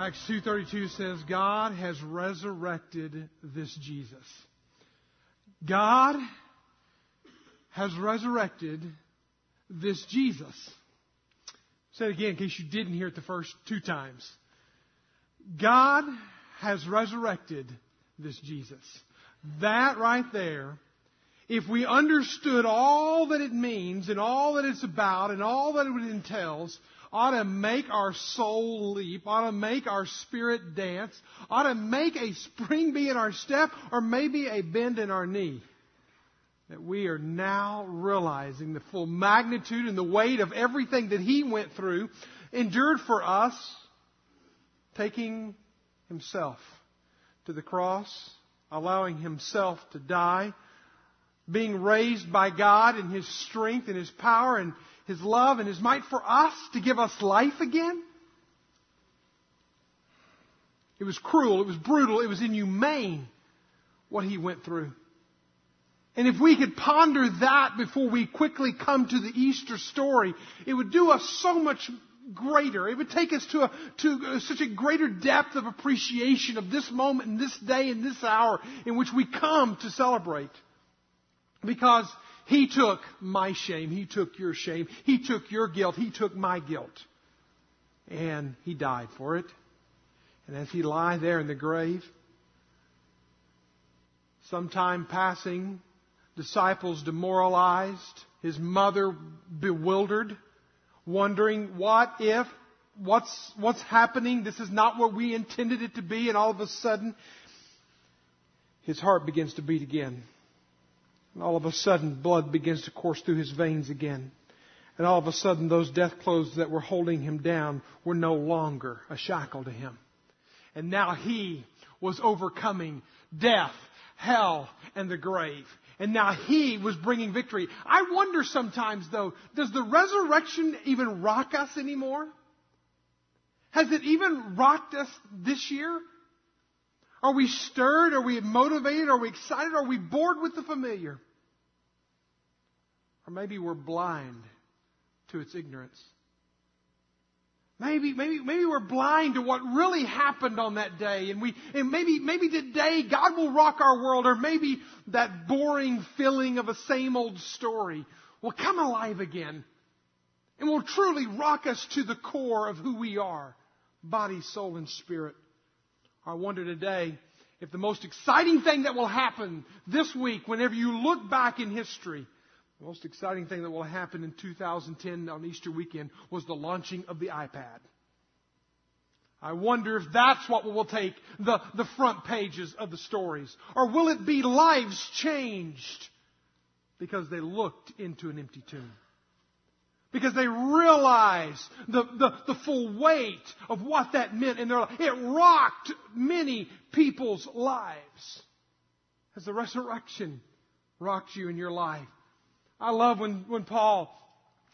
Acts 2.32 says, God has resurrected this Jesus. God has resurrected this Jesus. Say it again in case you didn't hear it the first two times. God has resurrected this Jesus. That right there, if we understood all that it means and all that it's about and all that it entails, ought to make our soul leap, ought to make our spirit dance, ought to make a spring be in our step, or maybe a bend in our knee. That we are now realizing the full magnitude and the weight of everything that He went through, endured for us, taking Himself to the cross, allowing Himself to die, being raised by God in His strength and His power and his love and His might for us to give us life again? It was cruel, it was brutal, it was inhumane what He went through. And if we could ponder that before we quickly come to the Easter story, it would do us so much greater. It would take us to, a, to such a greater depth of appreciation of this moment and this day and this hour in which we come to celebrate. Because he took my shame. He took your shame. He took your guilt. He took my guilt. And He died for it. And as He lay there in the grave, sometime passing, disciples demoralized, His mother bewildered, wondering what if, what's, what's happening? This is not what we intended it to be. And all of a sudden, His heart begins to beat again. And all of a sudden, blood begins to course through his veins again. And all of a sudden, those death clothes that were holding him down were no longer a shackle to him. And now he was overcoming death, hell, and the grave. And now he was bringing victory. I wonder sometimes, though, does the resurrection even rock us anymore? Has it even rocked us this year? Are we stirred? Are we motivated? Are we excited? Are we bored with the familiar? Or maybe we're blind to its ignorance. Maybe, maybe, maybe we're blind to what really happened on that day, and we, and maybe, maybe today God will rock our world, or maybe that boring feeling of a same old story will come alive again, and will truly rock us to the core of who we are, body, soul, and spirit. I wonder today if the most exciting thing that will happen this week, whenever you look back in history, the most exciting thing that will happen in 2010 on Easter weekend was the launching of the iPad. I wonder if that's what will take the, the front pages of the stories. Or will it be lives changed because they looked into an empty tomb? Because they realized the, the, the full weight of what that meant in their life. It rocked many people's lives. As the resurrection rocked you in your life. I love when, when Paul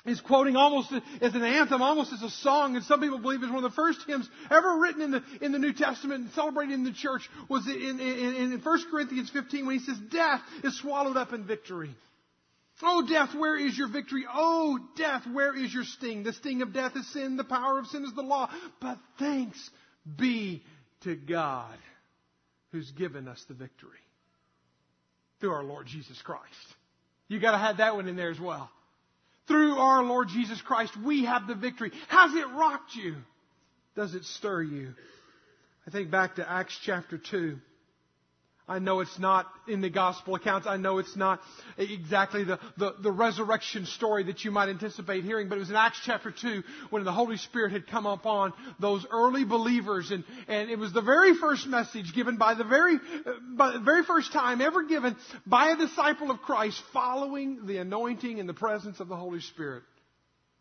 is quoting almost as an anthem, almost as a song, and some people believe it's one of the first hymns ever written in the, in the New Testament and celebrated in the church was in, in, in 1 Corinthians 15 when he says, death is swallowed up in victory. Oh, death, where is your victory? Oh, death, where is your sting? The sting of death is sin. The power of sin is the law. But thanks be to God who's given us the victory through our Lord Jesus Christ. You gotta have that one in there as well. Through our Lord Jesus Christ, we have the victory. Has it rocked you? Does it stir you? I think back to Acts chapter 2. I know it's not in the gospel accounts. I know it's not exactly the, the, the, resurrection story that you might anticipate hearing, but it was in Acts chapter 2 when the Holy Spirit had come upon those early believers and, and it was the very first message given by the very, by the very first time ever given by a disciple of Christ following the anointing and the presence of the Holy Spirit.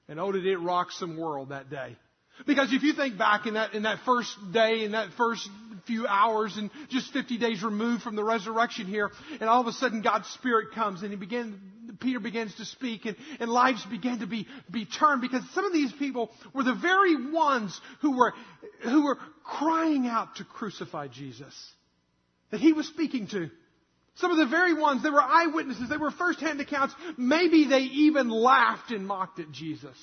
And oh did it rock some world that day. Because if you think back in that, in that first day, in that first few hours and just 50 days removed from the resurrection here, and all of a sudden God's Spirit comes and he began, Peter begins to speak and, and lives began to be, be turned because some of these people were the very ones who were, who were crying out to crucify Jesus. That he was speaking to. Some of the very ones, they were eyewitnesses, they were first-hand accounts. Maybe they even laughed and mocked at Jesus.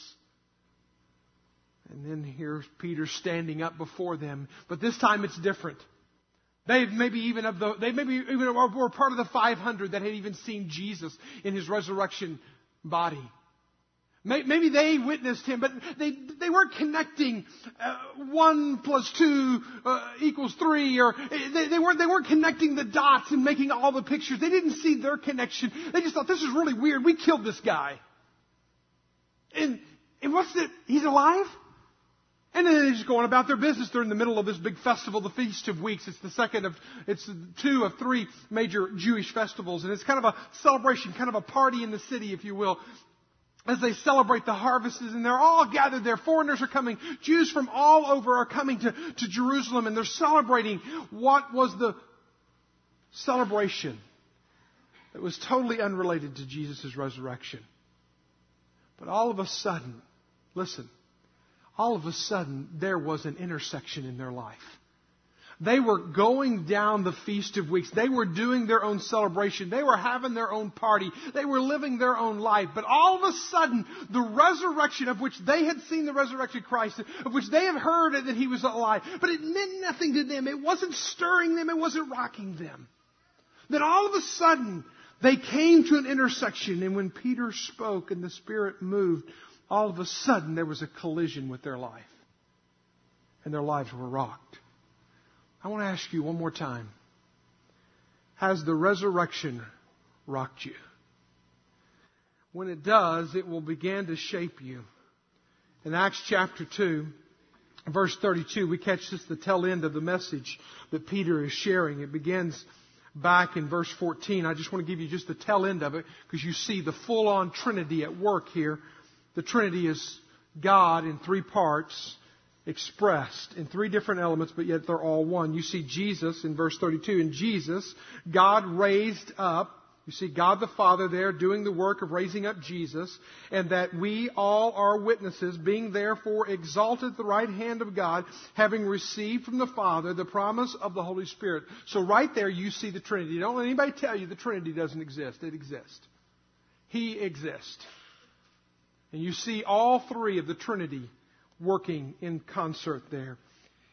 And then here's Peter standing up before them. But this time it's different. They maybe even of the, they maybe even were part of the 500 that had even seen Jesus in his resurrection body. Maybe they witnessed him, but they, they weren't connecting uh, one plus two uh, equals three, or they, they, weren't, they weren't connecting the dots and making all the pictures. They didn't see their connection. They just thought, this is really weird. We killed this guy. And, and what's it? He's alive? And then they're just go on about their business. They're in the middle of this big festival, the Feast of Weeks. It's the second of, it's two of three major Jewish festivals. And it's kind of a celebration, kind of a party in the city, if you will as they celebrate the harvests and they're all gathered there. Foreigners are coming. Jews from all over are coming to, to Jerusalem and they're celebrating what was the celebration that was totally unrelated to Jesus' resurrection. But all of a sudden, listen, all of a sudden there was an intersection in their life. They were going down the Feast of Weeks. They were doing their own celebration. They were having their own party. They were living their own life. But all of a sudden, the resurrection of which they had seen the resurrected Christ, of which they had heard that he was alive, but it meant nothing to them. It wasn't stirring them. It wasn't rocking them. Then all of a sudden, they came to an intersection, and when Peter spoke and the Spirit moved, all of a sudden there was a collision with their life. And their lives were rocked. I want to ask you one more time. Has the resurrection rocked you? When it does, it will begin to shape you. In Acts chapter 2, verse 32, we catch this the tail end of the message that Peter is sharing. It begins back in verse 14. I just want to give you just the tail end of it because you see the full on Trinity at work here. The Trinity is God in three parts expressed in three different elements, but yet they're all one. You see Jesus in verse 32. In Jesus, God raised up you see God the Father there doing the work of raising up Jesus, and that we all are witnesses, being therefore exalted at the right hand of God, having received from the Father the promise of the Holy Spirit. So right there you see the Trinity. Don't let anybody tell you the Trinity doesn't exist. It exists. He exists. And you see all three of the Trinity working in concert there.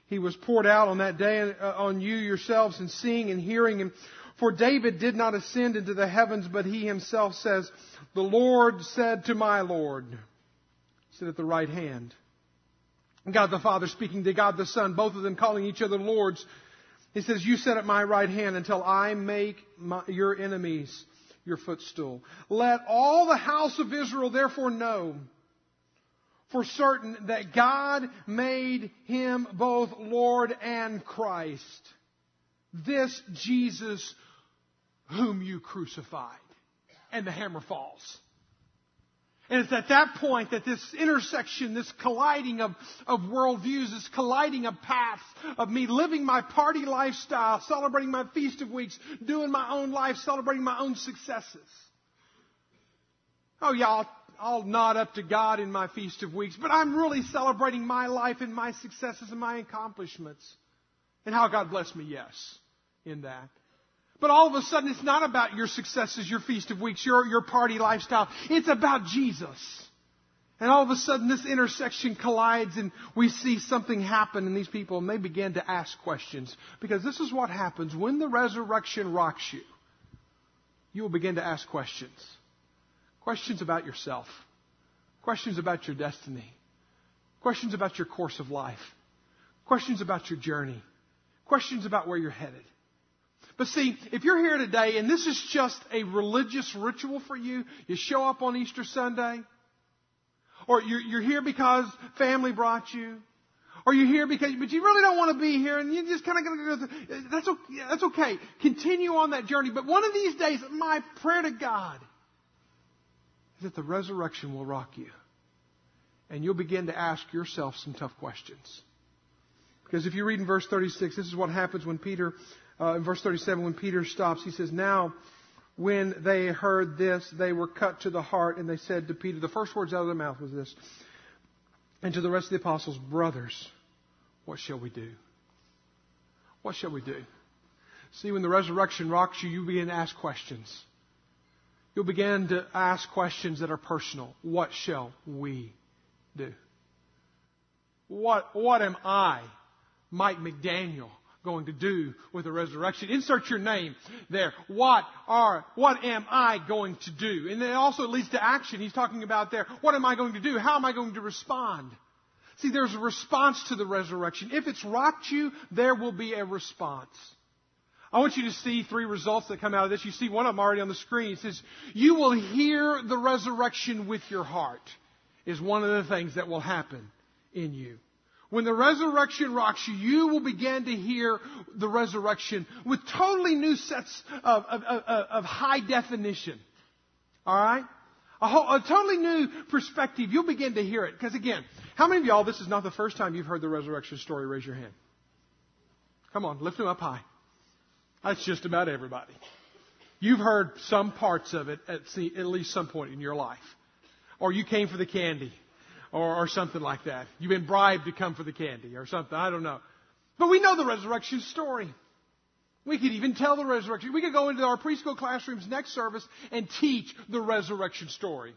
He was poured out on that day uh, on you yourselves and seeing and hearing him. For David did not ascend into the heavens, but he himself says, The Lord said to my Lord, sit at the right hand. God the Father speaking to God the Son, both of them calling each other lords. He says, You sit at my right hand until I make my, your enemies your footstool. Let all the house of Israel therefore know for certain that God made him both Lord and Christ. This Jesus whom you crucified. And the hammer falls. And it's at that point that this intersection, this colliding of, of worldviews, this colliding of paths of me living my party lifestyle, celebrating my feast of weeks, doing my own life, celebrating my own successes. Oh, y'all, I'll nod up to God in my Feast of Weeks, but I'm really celebrating my life and my successes and my accomplishments and how God blessed me, yes, in that. But all of a sudden, it's not about your successes, your Feast of Weeks, your, your party lifestyle. It's about Jesus. And all of a sudden, this intersection collides and we see something happen in these people and they begin to ask questions. Because this is what happens when the resurrection rocks you. You will begin to ask questions. Questions about yourself. Questions about your destiny. Questions about your course of life. Questions about your journey. Questions about where you're headed. But see, if you're here today and this is just a religious ritual for you, you show up on Easter Sunday, or you're, you're here because family brought you, or you're here because, but you really don't want to be here, and you're just kind of going to go. That's okay. That's okay. Continue on that journey. But one of these days, my prayer to God is that the resurrection will rock you. And you'll begin to ask yourself some tough questions. Because if you read in verse 36, this is what happens when Peter, uh, in verse 37, when Peter stops. He says, Now, when they heard this, they were cut to the heart, and they said to Peter, the first words out of their mouth was this, and to the rest of the apostles, Brothers, what shall we do? What shall we do? See, when the resurrection rocks you, you begin to ask questions. You'll begin to ask questions that are personal. What shall we do? What, what am I, Mike McDaniel, going to do with the resurrection? Insert your name there. What are, what am I going to do? And it also leads to action. He's talking about there, what am I going to do? How am I going to respond? See, there's a response to the resurrection. If it's rocked you, there will be a response. I want you to see three results that come out of this. You see one of them already on the screen. It says, You will hear the resurrection with your heart, is one of the things that will happen in you. When the resurrection rocks you, you will begin to hear the resurrection with totally new sets of, of, of, of high definition. Alright? A, whole, a totally new perspective. You'll begin to hear it. Because again, how many of y'all, this is not the first time you've heard the resurrection story? Raise your hand. Come on, lift them up high. That's just about everybody. You've heard some parts of it at, at least some point in your life. Or you came for the candy. Or, or something like that. You've been bribed to come for the candy or something. I don't know. But we know the resurrection story. We could even tell the resurrection. We could go into our preschool classrooms next service and teach the resurrection story.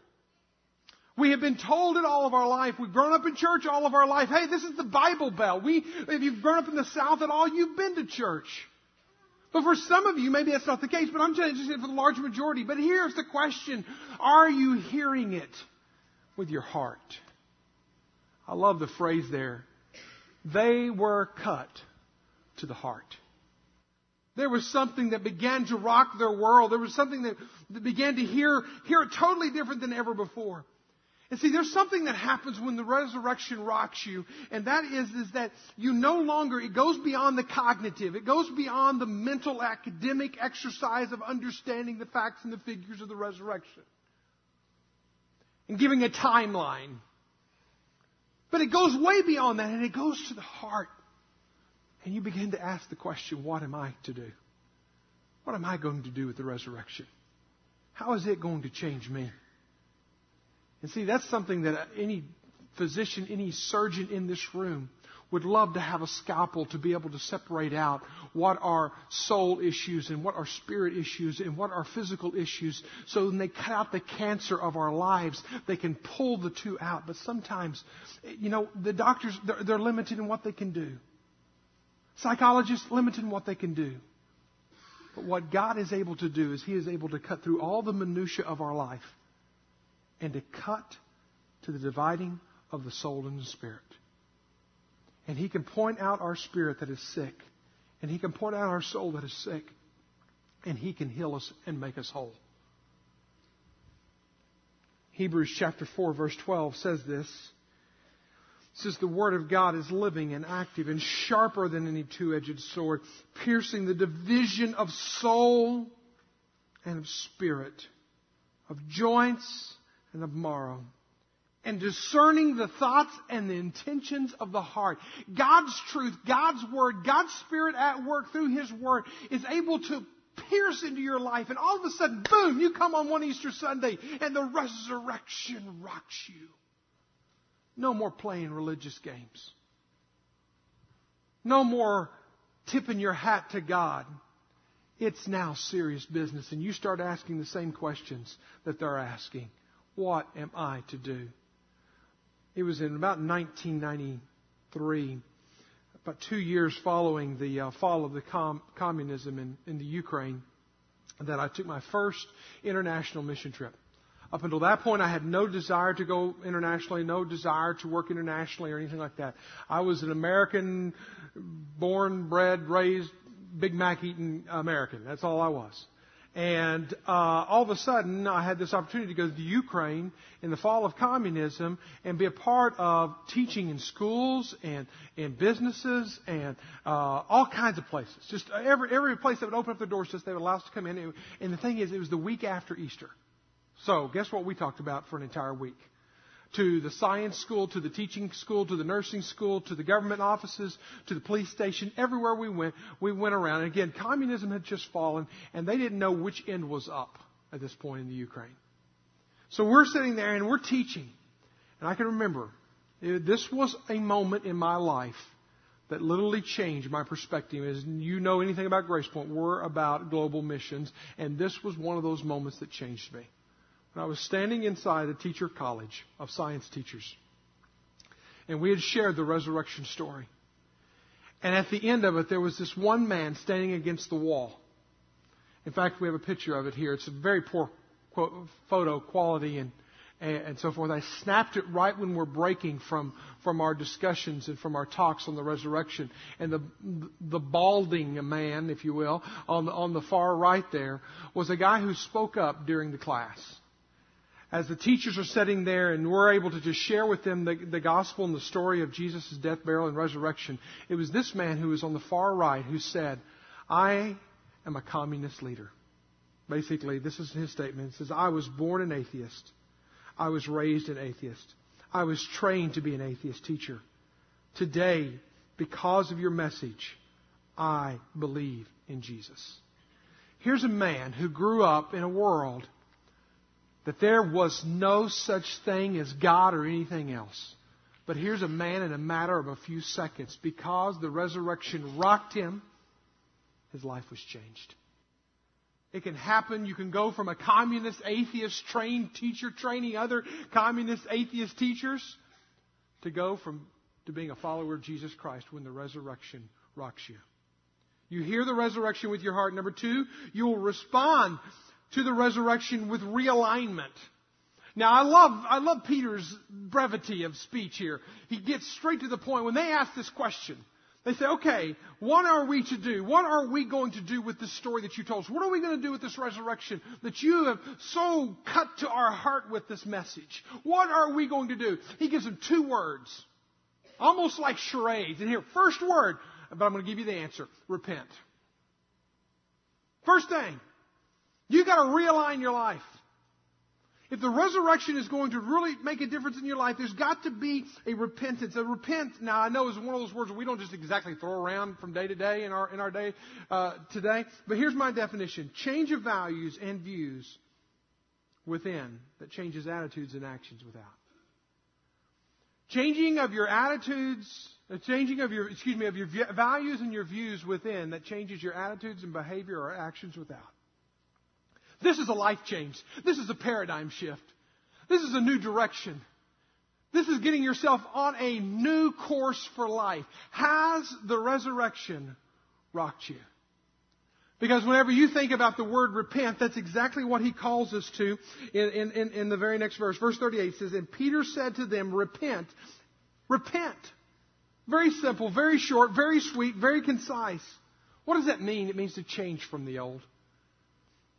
We have been told it all of our life. We've grown up in church all of our life. Hey, this is the Bible Belt. We, if you've grown up in the South at all, you've been to church. But for some of you, maybe that's not the case, but I'm just saying for the large majority. But here's the question. Are you hearing it with your heart? I love the phrase there. They were cut to the heart. There was something that began to rock their world. There was something that, that began to hear, hear it totally different than ever before. And see, there's something that happens when the resurrection rocks you, and that is, is that you no longer, it goes beyond the cognitive. It goes beyond the mental academic exercise of understanding the facts and the figures of the resurrection. And giving a timeline. But it goes way beyond that, and it goes to the heart. And you begin to ask the question, what am I to do? What am I going to do with the resurrection? How is it going to change me? And see, that's something that any physician, any surgeon in this room would love to have a scalpel to be able to separate out what are soul issues and what are spirit issues and what are physical issues. So when they cut out the cancer of our lives, they can pull the two out. But sometimes, you know, the doctors, they're, they're limited in what they can do. Psychologists, limited in what they can do. But what God is able to do is He is able to cut through all the minutiae of our life and to cut to the dividing of the soul and the spirit. And He can point out our spirit that is sick, and He can point out our soul that is sick, and He can heal us and make us whole. Hebrews chapter 4 verse 12 says this. Says the word of God is living and active and sharper than any two-edged sword, piercing the division of soul and of spirit, of joints and of marrow. And discerning the thoughts and the intentions of the heart. God's truth, God's Word, God's Spirit at work through His Word is able to pierce into your life and all of a sudden, boom, you come on one Easter Sunday and the resurrection rocks you. No more playing religious games. No more tipping your hat to God. It's now serious business and you start asking the same questions that they're asking. What am I to do? It was in about 1993, about two years following the uh, fall of the com- communism in, in the Ukraine, that I took my first international mission trip. Up until that point, I had no desire to go internationally, no desire to work internationally or anything like that. I was an American, born, bred, raised, Big Mac eating American. That's all I was. And uh, all of a sudden, I had this opportunity to go to the Ukraine in the fall of communism and be a part of teaching in schools and in businesses and uh, all kinds of places. Just every every place that would open up their doors, just they would allow us to come in. And the thing is, it was the week after Easter. So guess what we talked about for an entire week? To the science school, to the teaching school, to the nursing school, to the government offices, to the police station. Everywhere we went, we went around. And again, communism had just fallen, and they didn't know which end was up at this point in the Ukraine. So we're sitting there and we're teaching. And I can remember, this was a moment in my life that literally changed my perspective. As you know anything about Grace Point, we're about global missions, and this was one of those moments that changed me. I was standing inside a teacher college of science teachers. And we had shared the resurrection story. And at the end of it, there was this one man standing against the wall. In fact, we have a picture of it here. It's a very poor quote, photo quality and, and, and so forth. I snapped it right when we're breaking from, from our discussions and from our talks on the resurrection. And the, the balding man, if you will, on the, on the far right there was a guy who spoke up during the class as the teachers are sitting there and we're able to just share with them the, the gospel and the story of Jesus' death, burial, and resurrection, it was this man who was on the far right who said, I am a communist leader. Basically, this is his statement. He says, I was born an atheist. I was raised an atheist. I was trained to be an atheist teacher. Today, because of your message, I believe in Jesus. Here's a man who grew up in a world that there was no such thing as God or anything else. But here's a man in a matter of a few seconds. Because the resurrection rocked him, his life was changed. It can happen. You can go from a communist atheist trained teacher training other communist atheist teachers to go from to being a follower of Jesus Christ when the resurrection rocks you. You hear the resurrection with your heart. Number two, you will respond to the resurrection with realignment. Now I love, I love Peter's brevity of speech here. He gets straight to the point. When they ask this question, they say, okay, what are we to do? What are we going to do with this story that you told us? What are we going to do with this resurrection that you have so cut to our heart with this message? What are we going to do? He gives them two words, almost like charades. And here, first word, but I'm going to give you the answer. Repent. First thing, you got to realign your life. If the resurrection is going to really make a difference in your life, there's got to be a repentance. A repent, now I know is one of those words we don't just exactly throw around from day to day in our, in our day uh, today. But here's my definition. Change of values and views within that changes attitudes and actions without. Changing of your attitudes, the changing of your, excuse me, of your values and your views within that changes your attitudes and behavior or actions without. This is a life change. This is a paradigm shift. This is a new direction. This is getting yourself on a new course for life. Has the resurrection rocked you? Because whenever you think about the word repent, that's exactly what he calls us to in, in, in the very next verse. Verse 38 says, And Peter said to them, Repent. Repent. Very simple, very short, very sweet, very concise. What does that mean? It means to change from the old.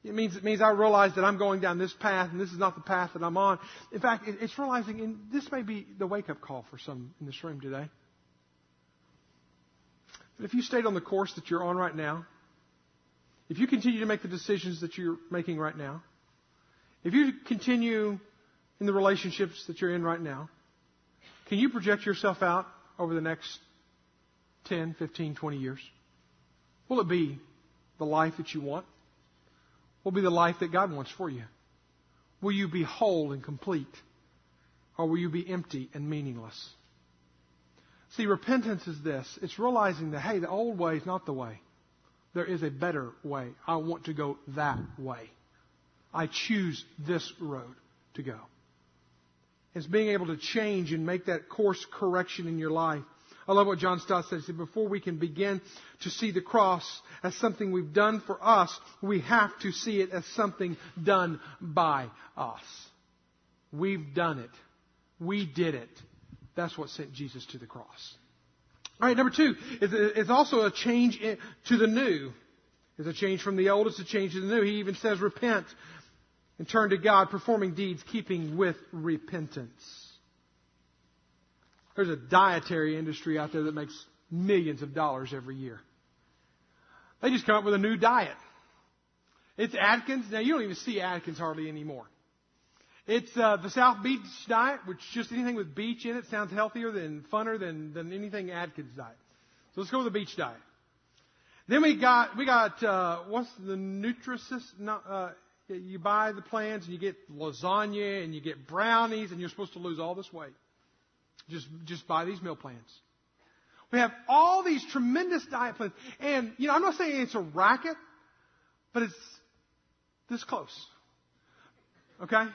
It means, it means I realize that I'm going down this path and this is not the path that I'm on. In fact, it's realizing, and this may be the wake up call for some in this room today. But if you stayed on the course that you're on right now, if you continue to make the decisions that you're making right now, if you continue in the relationships that you're in right now, can you project yourself out over the next 10, 15, 20 years? Will it be the life that you want? Will be the life that God wants for you? Will you be whole and complete? Or will you be empty and meaningless? See, repentance is this it's realizing that, hey, the old way is not the way. There is a better way. I want to go that way. I choose this road to go. It's being able to change and make that course correction in your life. I love what John Stott says. Before we can begin to see the cross as something we've done for us, we have to see it as something done by us. We've done it. We did it. That's what sent Jesus to the cross. All right, number two is also a change to the new. It's a change from the old, it's a change to the new. He even says, repent and turn to God, performing deeds keeping with repentance. There's a dietary industry out there that makes millions of dollars every year. They just come up with a new diet. It's Atkins. Now you don't even see Atkins hardly anymore. It's uh, the South Beach diet, which just anything with beach in it sounds healthier than funner than than anything Atkins diet. So let's go with the beach diet. Then we got we got uh, what's the Nutrisys? Uh, you buy the plans and you get lasagna and you get brownies and you're supposed to lose all this weight. Just, just buy these meal plans. We have all these tremendous diet plans. And, you know, I'm not saying it's a racket, but it's this close. Okay?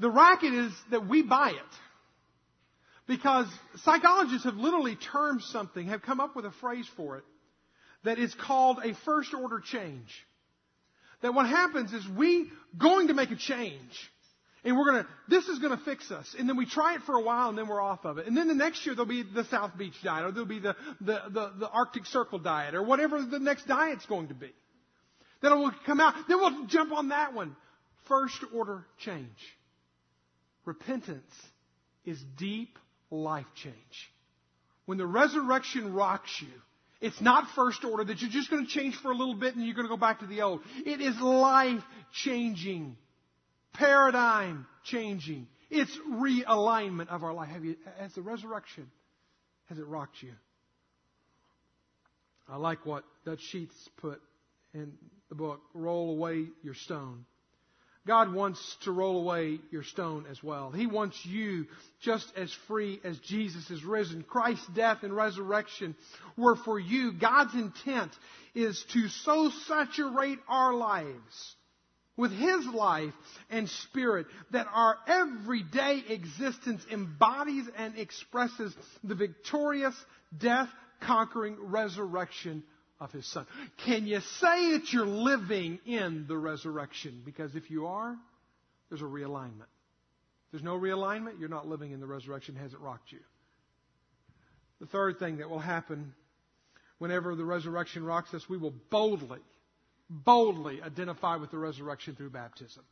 The racket is that we buy it. Because psychologists have literally termed something, have come up with a phrase for it, that is called a first order change. That what happens is we going to make a change. And we're gonna, this is gonna fix us. And then we try it for a while and then we're off of it. And then the next year there'll be the South Beach diet or there'll be the, the, the, the Arctic Circle diet or whatever the next diet's going to be. Then it will come out. Then we'll jump on that one. First order change. Repentance is deep life change. When the resurrection rocks you, it's not first order that you're just going to change for a little bit and you're going to go back to the old. It is life changing, paradigm changing. It's realignment of our life. Have you, has the resurrection, has it rocked you? I like what Dutch Sheets put in the book, Roll Away Your Stone. God wants to roll away your stone as well. He wants you just as free as Jesus is risen. Christ's death and resurrection were for you. God's intent is to so saturate our lives with His life and Spirit that our everyday existence embodies and expresses the victorious, death conquering resurrection of his son. Can you say that you're living in the resurrection? Because if you are, there's a realignment. If there's no realignment, you're not living in the resurrection. Has it rocked you? The third thing that will happen whenever the resurrection rocks us, we will boldly, boldly identify with the resurrection through baptism.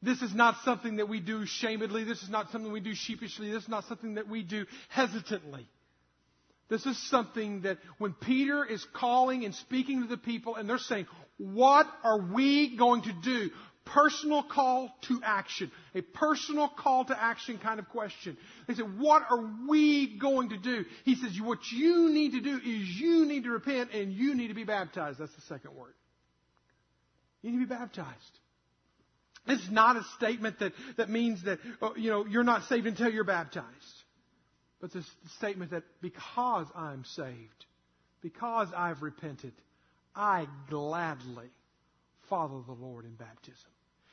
This is not something that we do shamedly. This is not something we do sheepishly. This is not something that we do hesitantly. This is something that when Peter is calling and speaking to the people and they're saying, what are we going to do? Personal call to action. A personal call to action kind of question. They said, what are we going to do? He says, what you need to do is you need to repent and you need to be baptized. That's the second word. You need to be baptized. This is not a statement that, that means that, oh, you know, you're not saved until you're baptized. But the statement that because I'm saved, because I've repented, I gladly follow the Lord in baptism.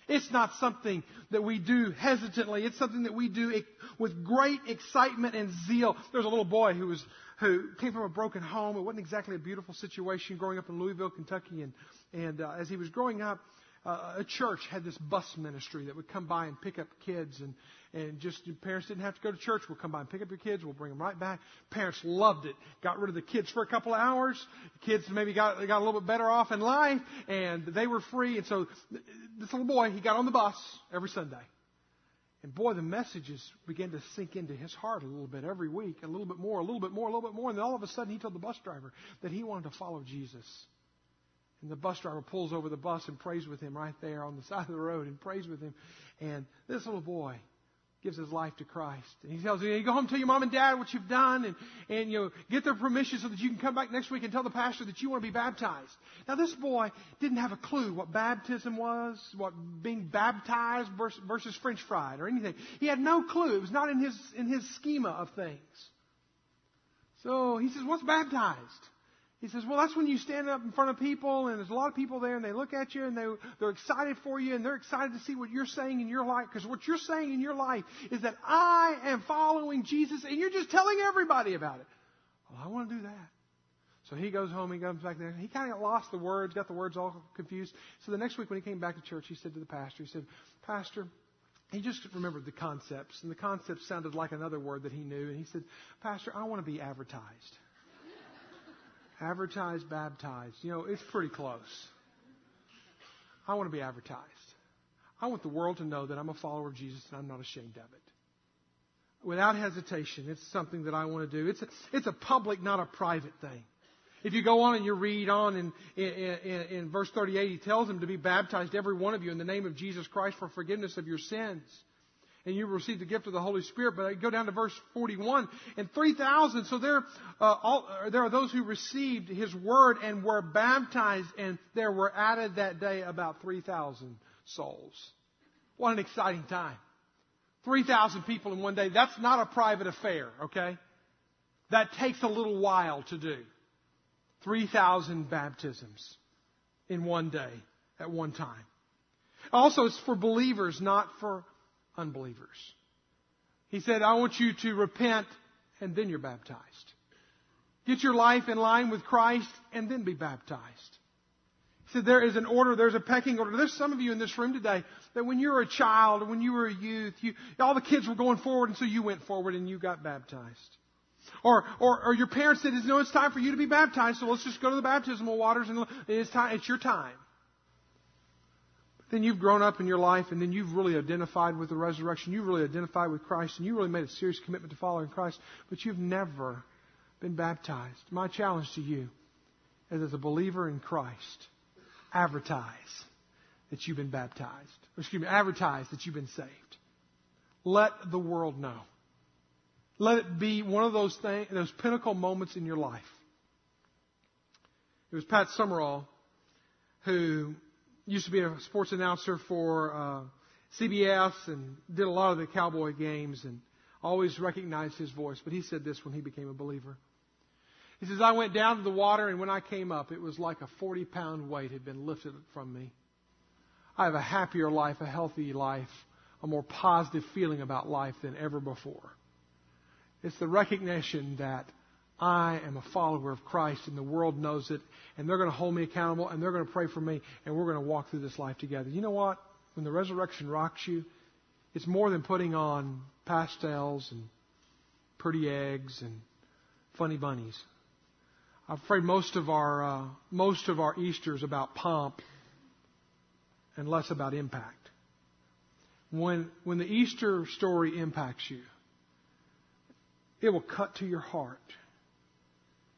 It's not something that we do hesitantly. It's something that we do with great excitement and zeal. There's a little boy who was who came from a broken home. It wasn't exactly a beautiful situation growing up in Louisville, Kentucky, and and uh, as he was growing up, uh, a church had this bus ministry that would come by and pick up kids and and just parents didn't have to go to church. We'll come by and pick up your kids. We'll bring them right back. Parents loved it. Got rid of the kids for a couple of hours. Kids maybe got got a little bit better off in life, and they were free. And so this little boy, he got on the bus every Sunday. And boy, the messages began to sink into his heart a little bit every week, a little bit more, a little bit more, a little bit more. And then all of a sudden, he told the bus driver that he wanted to follow Jesus. And the bus driver pulls over the bus and prays with him right there on the side of the road and prays with him. And this little boy gives his life to Christ. And he tells you go home and tell your mom and dad what you've done and, and you know, get their permission so that you can come back next week and tell the pastor that you want to be baptized. Now this boy didn't have a clue what baptism was, what being baptized versus, versus French fried or anything. He had no clue. It was not in his, in his schema of things. So he says, what's baptized? He says, well, that's when you stand up in front of people and there's a lot of people there and they look at you and they, they're excited for you and they're excited to see what you're saying in your life. Because what you're saying in your life is that I am following Jesus and you're just telling everybody about it. Well, I want to do that. So he goes home, he comes back there. He kind of lost the words, got the words all confused. So the next week when he came back to church, he said to the pastor, he said, Pastor, he just remembered the concepts, and the concepts sounded like another word that he knew. And he said, Pastor, I want to be advertised. Advertised, baptized. You know, it's pretty close. I want to be advertised. I want the world to know that I'm a follower of Jesus and I'm not ashamed of it. Without hesitation, it's something that I want to do. It's a, it's a public, not a private thing. If you go on and you read on in, in, in, in verse 38, he tells them to be baptized, every one of you, in the name of Jesus Christ for forgiveness of your sins and you receive the gift of the Holy Spirit. But I go down to verse 41 and 3,000. So there, uh, all, uh, there are those who received His word and were baptized, and there were added that day about 3,000 souls. What an exciting time. 3,000 people in one day. That's not a private affair, okay? That takes a little while to do. 3,000 baptisms in one day at one time. Also, it's for believers, not for unbelievers. He said, I want you to repent and then you're baptized. Get your life in line with Christ and then be baptized. He said, there is an order, there's a pecking order. There's some of you in this room today that when you were a child, or when you were a youth, you, all the kids were going forward and so you went forward and you got baptized. Or, or, or your parents said, no, it's time for you to be baptized, so let's just go to the baptismal waters and it's time, it's your time. Then you've grown up in your life and then you've really identified with the resurrection. You've really identified with Christ and you really made a serious commitment to following Christ, but you've never been baptized. My challenge to you is as a believer in Christ, advertise that you've been baptized. Or excuse me, advertise that you've been saved. Let the world know. Let it be one of those things, those pinnacle moments in your life. It was Pat Summerall who used to be a sports announcer for uh, CBS and did a lot of the Cowboy games and always recognized his voice. But he said this when he became a believer. He says, I went down to the water, and when I came up, it was like a 40 pound weight had been lifted from me. I have a happier life, a healthy life, a more positive feeling about life than ever before. It's the recognition that I am a follower of Christ and the world knows it and they're going to hold me accountable and they're going to pray for me and we're going to walk through this life together. You know what? When the resurrection rocks you, it's more than putting on pastels and pretty eggs and funny bunnies. I'm afraid most of our uh, most of our Easter is about pomp and less about impact. When when the Easter story impacts you, it will cut to your heart.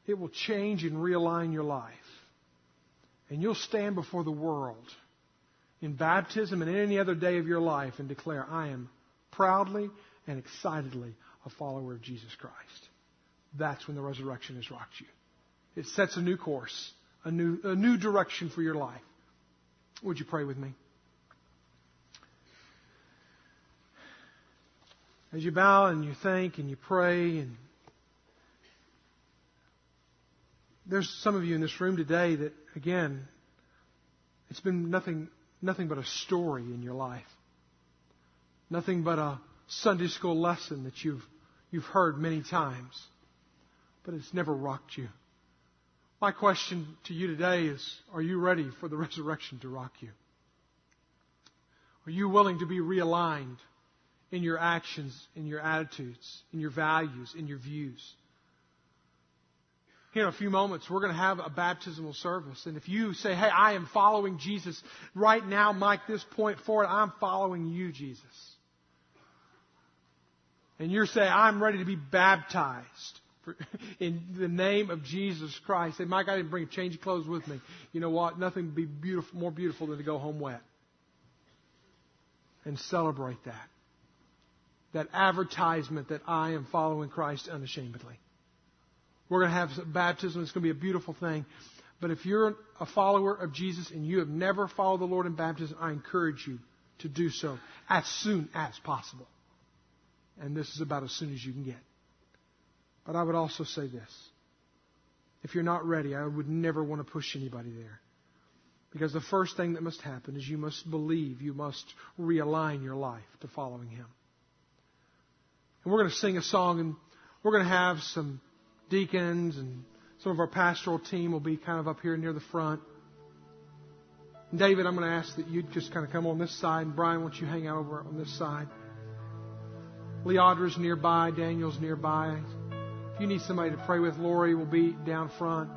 It will change and realign your life. And you'll stand before the world in baptism and any other day of your life and declare, I am proudly and excitedly a follower of Jesus Christ. That's when the resurrection has rocked you. It sets a new course, a new, a new direction for your life. Would you pray with me? As you bow and you think and you pray and there's some of you in this room today that again it's been nothing nothing but a story in your life. Nothing but a Sunday school lesson that you've you've heard many times. But it's never rocked you. My question to you today is are you ready for the resurrection to rock you? Are you willing to be realigned? in your actions, in your attitudes, in your values, in your views. Here in a few moments, we're going to have a baptismal service. And if you say, hey, I am following Jesus right now, Mike, this point forward, I'm following you, Jesus. And you're saying, I'm ready to be baptized in the name of Jesus Christ. Say, Mike, I didn't bring a change of clothes with me. You know what? Nothing would be beautiful, more beautiful than to go home wet. And celebrate that that advertisement that I am following Christ unashamedly. We're going to have baptism. It's going to be a beautiful thing. But if you're a follower of Jesus and you have never followed the Lord in baptism, I encourage you to do so as soon as possible. And this is about as soon as you can get. But I would also say this. If you're not ready, I would never want to push anybody there. Because the first thing that must happen is you must believe, you must realign your life to following Him. And we're going to sing a song, and we're going to have some deacons and some of our pastoral team will be kind of up here near the front. David, I'm going to ask that you just kind of come on this side, Brian, won't you hang out over on this side? Leodra's nearby, Daniel's nearby. If you need somebody to pray with, Lori will be down front.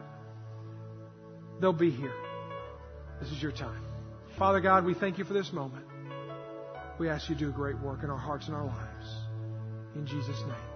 They'll be here. This is your time. Father God, we thank you for this moment. We ask you to do a great work in our hearts and our lives. In Jesus' name.